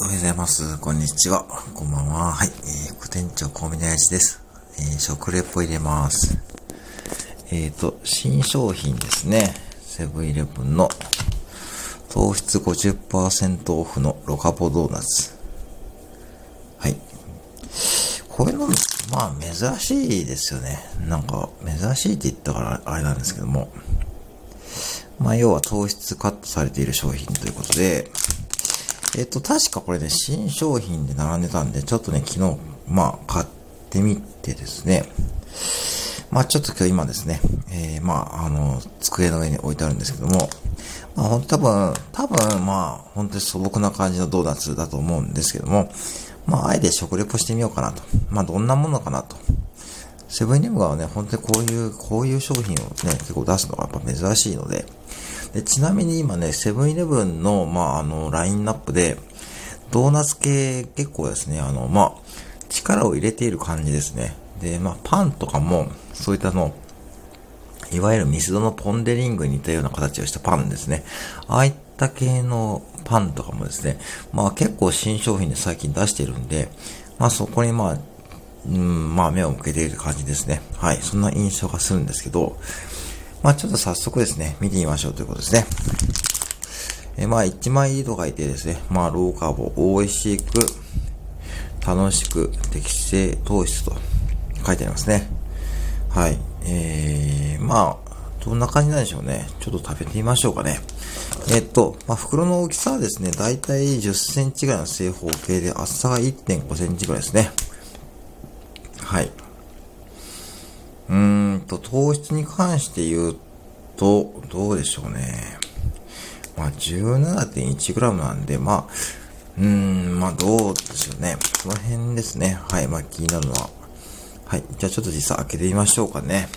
おはようございます。こんにちは。こんばんは。はい。えー、副店長、小峰林です。えー、食レポ入れます。えっ、ー、と、新商品ですね。セブンイレブンの糖質50%オフのロカボドーナツ。はい。こういうの、まあ、珍しいですよね。なんか、珍しいって言ったからあれなんですけども。まあ、要は糖質カットされている商品ということで、えっと、確かこれね、新商品で並んでたんで、ちょっとね、昨日、まあ、買ってみてですね、まあ、ちょっと今日今ですね、えー、まあ、あの、机の上に置いてあるんですけども、まあ、ほん多分、多分、まあ、本当に素朴な感じのドーナツだと思うんですけども、まあ、あえて食レポしてみようかなと。まあ、どんなものかなと。セブンイレブンはね、本当にこういう、こういう商品をね、結構出すのがやっぱ珍しいので、で、ちなみに今ね、セブンイレブンの、まあ、あの、ラインナップで、ドーナツ系結構ですね、あの、まあ、力を入れている感じですね。で、まあ、パンとかも、そういったの、いわゆるミスドのポンデリングに似たような形をしたパンですね。ああいった系のパンとかもですね、まあ結構新商品で最近出しているんで、まあそこにまあ、うん、まあ目を向けている感じですね。はい。そんな印象がするんですけど、まあちょっと早速ですね、見てみましょうということですね。えまあ1枚と書いてですね、まあローカーボ、美味しく、楽しく、適正糖質と書いてありますね。はい。えー、まあ、どんな感じなんでしょうね。ちょっと食べてみましょうかね。えっと、まあ、袋の大きさはですね、だいたい10センチぐらいの正方形で、厚さが1.5センチぐらいですね。はい。うーんと、糖質に関して言うと、どうでしょうね。まあ、17.1g なんで、まあ、うーん、まあ、どうでしょうね。この辺ですね。はい。まあ、気になるのは。はい。じゃあ、ちょっと実際開けてみましょうかね。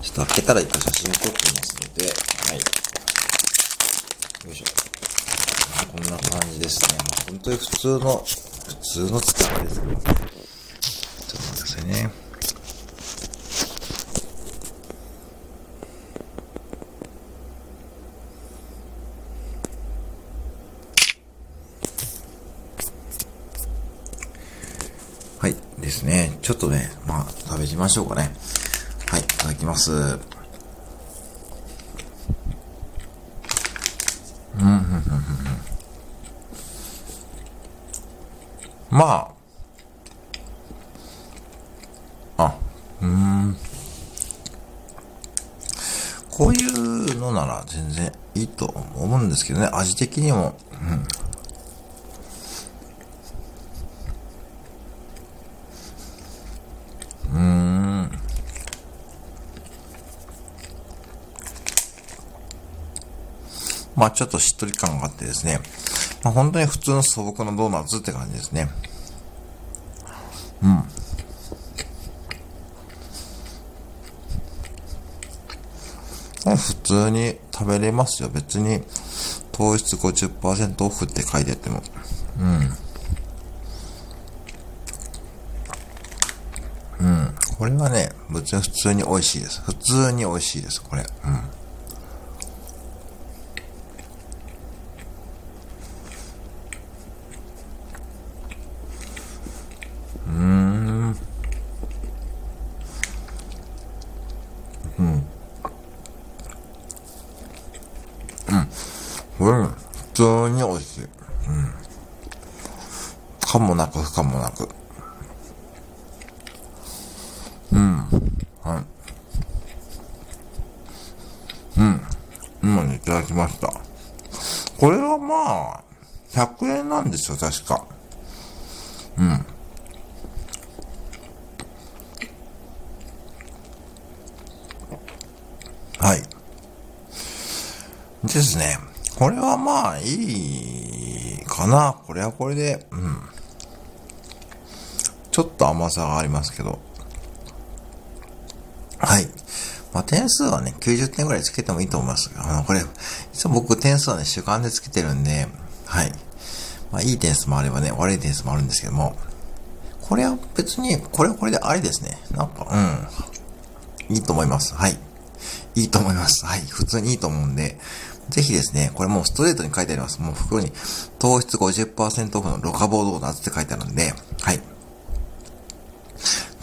ちょっと開けたら一回写真を撮ってみますので、はい。よいしょ。こんな感じですね。ま、本当に普通の、普通の使いですねけど。ね。はい。ですね。ちょっとね、まあ、食べてみましょうかね。はい。いただきます。うん。まあ、こういうのなら全然いいと思うんですけどね、味的にも。うん。うーん。まあちょっとしっとり感があってですね。まあ本当に普通の素朴なドーナツって感じですね。うん。普通に食べれますよ。別に糖質50%オフって書いてあっても。うん。うん。これはね、別に普通に美味しいです。普通に美味しいです、これ。うん。うん。普通に美味しい。うん。かもなく不可もなく。うん。はい。うん。今にいただきました。これはまあ、100円なんですよ、確か。うん。はい。ですね。これはまあ、いいかな。これはこれで、うん。ちょっと甘さがありますけど。はい。まあ、点数はね、90点ぐらいつけてもいいと思います。あの、これ、実は僕点数はね、主観でつけてるんで、はい。まあ、いい点数もあればね、悪い点数もあるんですけども、これは別に、これはこれでありですね。なんか、うん。いいと思います。はい。いいと思います。はい。普通にいいと思うんで、ぜひですね、これもうストレートに書いてあります。もう袋に糖質50%オフのロカボードーナツって書いてあるんで、はい。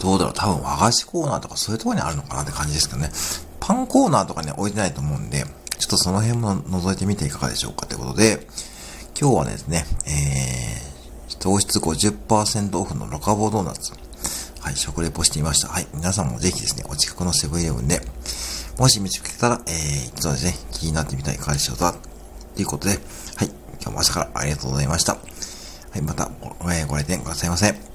どうだろう多分和菓子コーナーとかそういうとこにあるのかなって感じですけどね。パンコーナーとかね、置いてないと思うんで、ちょっとその辺も覗いてみていかがでしょうかということで、今日はですね、えー、糖質50%オフのロカボードーナツ。はい、食レポしてみました。はい、皆さんもぜひですね、お近くのセブンイレブンで、もし見つけたら、えー、そうですね、気になってみたい会社だ。ということで、はい、今日も朝からありがとうございました。はい、また、えー、ご来店くださいませ。